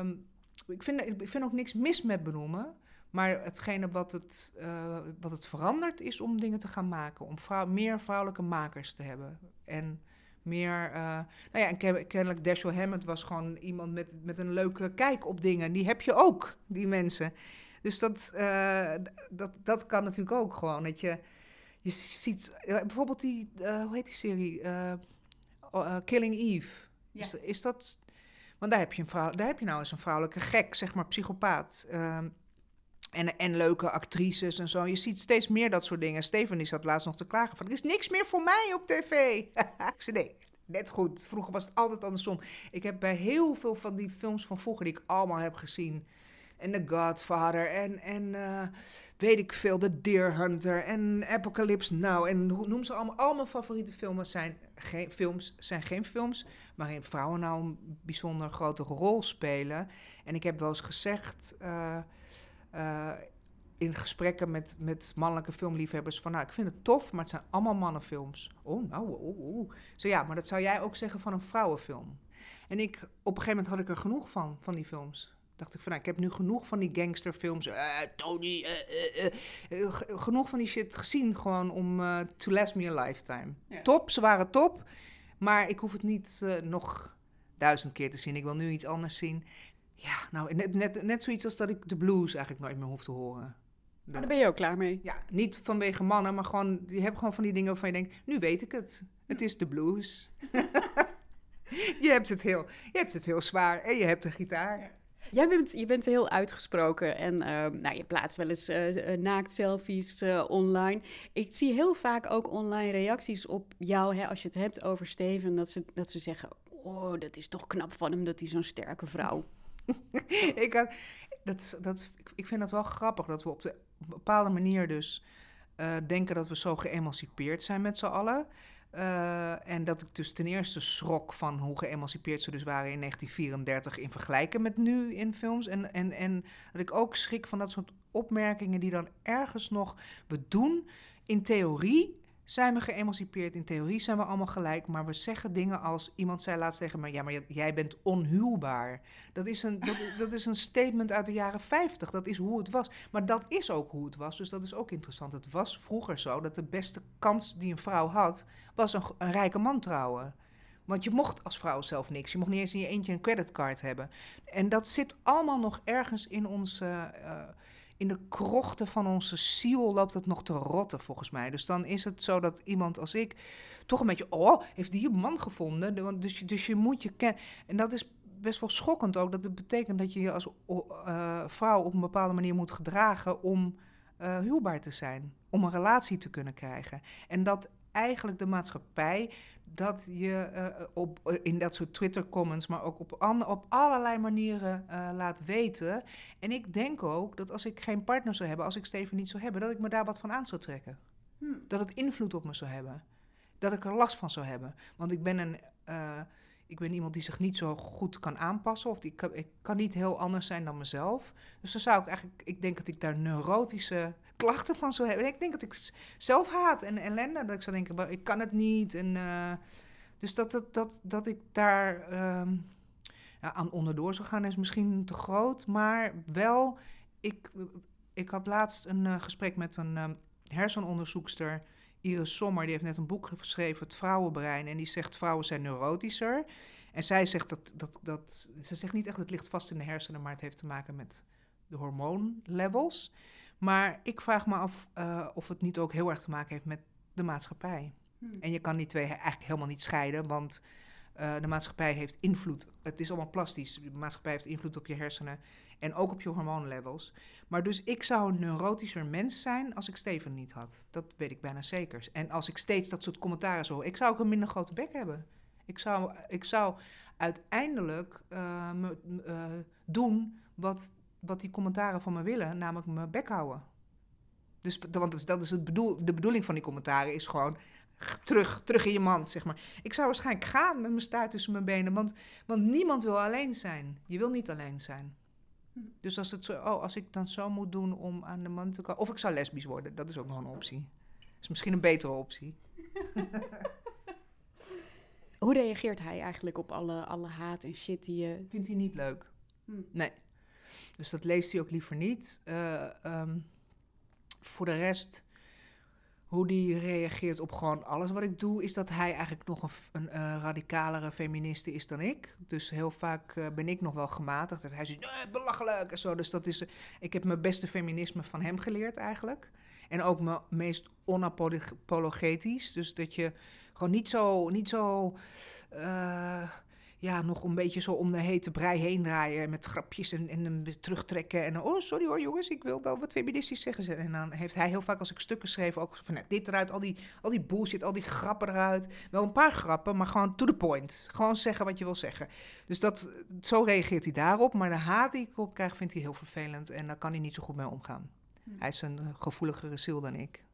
um, ik, vind, ik vind ook niks mis met benoemen. Maar hetgene wat het, uh, wat het verandert is om dingen te gaan maken. Om meer vrouwelijke makers te hebben. En meer... Uh, nou ja, en kennelijk Dashiell Hammond was gewoon iemand met, met een leuke kijk op dingen. Die heb je ook, die mensen. Dus dat, uh, dat, dat kan natuurlijk ook gewoon. Dat je, je ziet... bijvoorbeeld die... hoe heet die serie? Killing Eve. Ja. Is, is dat... Want daar heb, je een vrouw, daar heb je nou eens een vrouwelijke gek, zeg maar, psychopaat. En, en leuke actrices en zo. Je ziet steeds meer dat soort dingen. Steven die zat laatst nog te klagen van... er is niks meer voor mij op tv. [laughs] ik zei, nee, net goed. Vroeger was het altijd andersom. Ik heb bij heel veel van die films van vroeger... die ik allemaal heb gezien... En The Godfather en, en uh, weet ik veel, The Deer Hunter en Apocalypse Now. En noem ze allemaal. Al mijn favoriete films zijn geen, films, zijn geen films waarin vrouwen nou een bijzonder grote rol spelen. En ik heb wel eens gezegd... Uh, uh, in gesprekken met, met mannelijke filmliefhebbers van, nou, ik vind het tof, maar het zijn allemaal mannenfilms. Oh, nou, oh, oh. Zo ja, maar dat zou jij ook zeggen van een vrouwenfilm. En ik, op een gegeven moment had ik er genoeg van, van die films. Dacht ik van, nou, ik heb nu genoeg van die gangsterfilms. Uh, Tony, uh, genoeg van die shit gezien gewoon om to last me a lifetime. Top, ze waren top, maar ik hoef het niet nog duizend keer te zien. Ik wil nu iets anders zien. Ja, nou, net, net, net zoiets als dat ik de blues eigenlijk nooit meer hoef te horen. De, daar ben je ook klaar mee? Ja, niet vanwege mannen, maar gewoon, je hebt gewoon van die dingen waarvan je denkt, nu weet ik het. Het is de blues. [laughs] je, hebt het heel, je hebt het heel zwaar en je hebt een gitaar. Jij bent, je bent heel uitgesproken en uh, nou, je plaatst wel eens uh, naaktselfies uh, online. Ik zie heel vaak ook online reacties op jou, hè, als je het hebt over Steven, dat ze, dat ze zeggen, oh, dat is toch knap van hem dat hij zo'n sterke vrouw [laughs] ik, dat, dat, ik vind dat wel grappig dat we op de bepaalde manier dus uh, denken dat we zo geëmancipeerd zijn met z'n allen. Uh, en dat ik dus ten eerste schrok van hoe geëmancipeerd ze dus waren in 1934 in vergelijking met nu in films. En, en, en dat ik ook schrik van dat soort opmerkingen die dan ergens nog we doen in theorie zijn we geëmancipeerd. In theorie zijn we allemaal gelijk, maar we zeggen dingen als... Iemand zei laatst tegen me, ja, maar jij bent onhuwbaar. Dat is, een, dat, is een statement uit de jaren 50. Dat is hoe het was. Maar dat is ook hoe het was, dus dat is ook interessant. Het was vroeger zo dat de beste kans die een vrouw had... was een, een rijke man trouwen. Want je mocht als vrouw zelf niks. Je mocht niet eens in je eentje een creditcard hebben. En dat zit allemaal nog ergens in ons... Uh, in de krochten van onze ziel loopt het nog te rotten, volgens mij. Dus dan is het zo dat iemand als ik toch een beetje... Oh, heeft die een man gevonden? Dus, dus je moet je kennen. En dat is best wel schokkend ook. Dat het betekent dat je je als uh, vrouw op een bepaalde manier moet gedragen... om uh, huwbaar te zijn. Om een relatie te kunnen krijgen. En dat eigenlijk de maatschappij dat je uh, op, eh, in dat soort Twitter-comments, maar ook op, op allerlei manieren uh, laat weten. En ik denk ook dat als ik geen partner zou hebben, als ik Steven niet zou hebben, dat ik me daar wat van aan zou trekken. Hmm. Dat het invloed op me zou hebben. Dat ik er last van zou hebben. Want ik ben een. Uh, ik ben iemand die zich niet zo goed kan aanpassen. Of die, kan, ik kan niet heel anders zijn dan mezelf. Dus dan zou ik eigenlijk. Ik denk dat ik daar neurotische klachten van zou hebben. Ik denk dat ik zelf haat en ellende. Dat ik zou denken, ik kan het niet. En, uh, dus dat, dat, dat, dat ik daar um, ja, aan onderdoor zou gaan is misschien te groot. Maar wel, ik, ik had laatst een uh, gesprek met een um, hersenonderzoekster... Iris Sommer, die heeft net een boek geschreven, Het Vrouwenbrein. En die zegt, vrouwen zijn neurotischer. En zij zegt dat, dat, dat... Ze zegt niet echt, het ligt vast in de hersenen... maar het heeft te maken met de hormoonlevels. Maar ik vraag me af uh, of het niet ook heel erg te maken heeft met de maatschappij. Hm. En je kan die twee eigenlijk helemaal niet scheiden, want uh, de maatschappij heeft invloed. Het is allemaal plastisch. De maatschappij heeft invloed op je hersenen en ook op je hormoonlevels. Maar dus ik zou een neurotischer mens zijn als ik Steven niet had. Dat weet ik bijna zeker. En als ik steeds dat soort commentaren zo... Ik zou ook een minder grote bek hebben. Ik zou, ik zou uiteindelijk uh, me, uh, doen wat, wat die commentaren van me willen, namelijk mijn bek houden. Dus, want dat is het bedoel, de bedoeling van die commentaren is gewoon terug, terug in je mand, zeg maar. Ik zou waarschijnlijk gaan met mijn staart tussen mijn benen, want, want niemand wil alleen zijn. Je wil niet alleen zijn. Dus als, het zo, oh, als ik dan zo moet doen om aan de man te komen... Of ik zou lesbisch worden, dat is ook nog een optie. Is misschien een betere optie. [laughs] Hoe reageert hij eigenlijk op alle, alle haat en shit die je... Vindt hij niet leuk. Hm. Nee. Dus dat leest hij ook liever niet. Uh, um, voor de rest hoe die reageert op gewoon alles wat ik doe, is dat hij eigenlijk nog een, een uh, radicalere feministe is dan ik. Dus heel vaak uh, ben ik nog wel gematigd. En hij zegt, nee, belachelijk en zo. Dus dat is, ik heb mijn beste feminisme van hem geleerd eigenlijk. En ook mijn meest onapologetisch. Dus dat je gewoon niet zo, niet zo ja, nog een beetje zo om de hete brei heen draaien met grapjes en, en hem terugtrekken. En oh, sorry hoor jongens, ik wil wel wat feministisch zeggen. En dan heeft hij heel vaak als ik stukken schreef ook van nou, dit eruit, al die, al die bullshit, al die grappen eruit. Wel een paar grappen, maar gewoon to the point. Gewoon zeggen wat je wil zeggen. Dus dat, zo reageert hij daarop. Maar de haat die ik op krijg, vindt hij heel vervelend en daar kan hij niet zo goed mee omgaan. Hm. Hij is een gevoeligere ziel dan ik.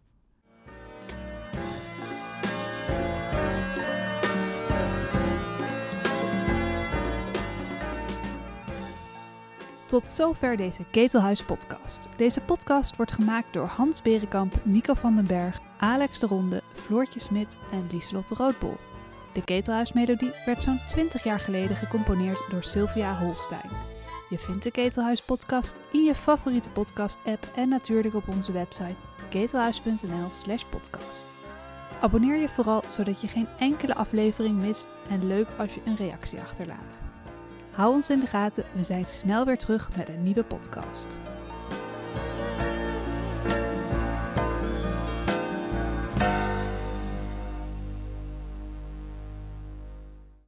Tot zover deze Ketelhuis podcast. Deze podcast wordt gemaakt door Hans Berenkamp, Nico van den Berg, Alex de Ronde, Floortje Smit en Lieselotte Roodbol. De Ketelhuismelodie werd zo'n 20 jaar geleden gecomponeerd door Sylvia Holstein. Je vindt de Ketelhuis podcast in je favoriete podcast app en natuurlijk op onze website ketelhuis.nl/slash podcast. Abonneer je vooral zodat je geen enkele aflevering mist en leuk als je een reactie achterlaat. Hou ons in de gaten, we zijn snel weer terug met een nieuwe podcast.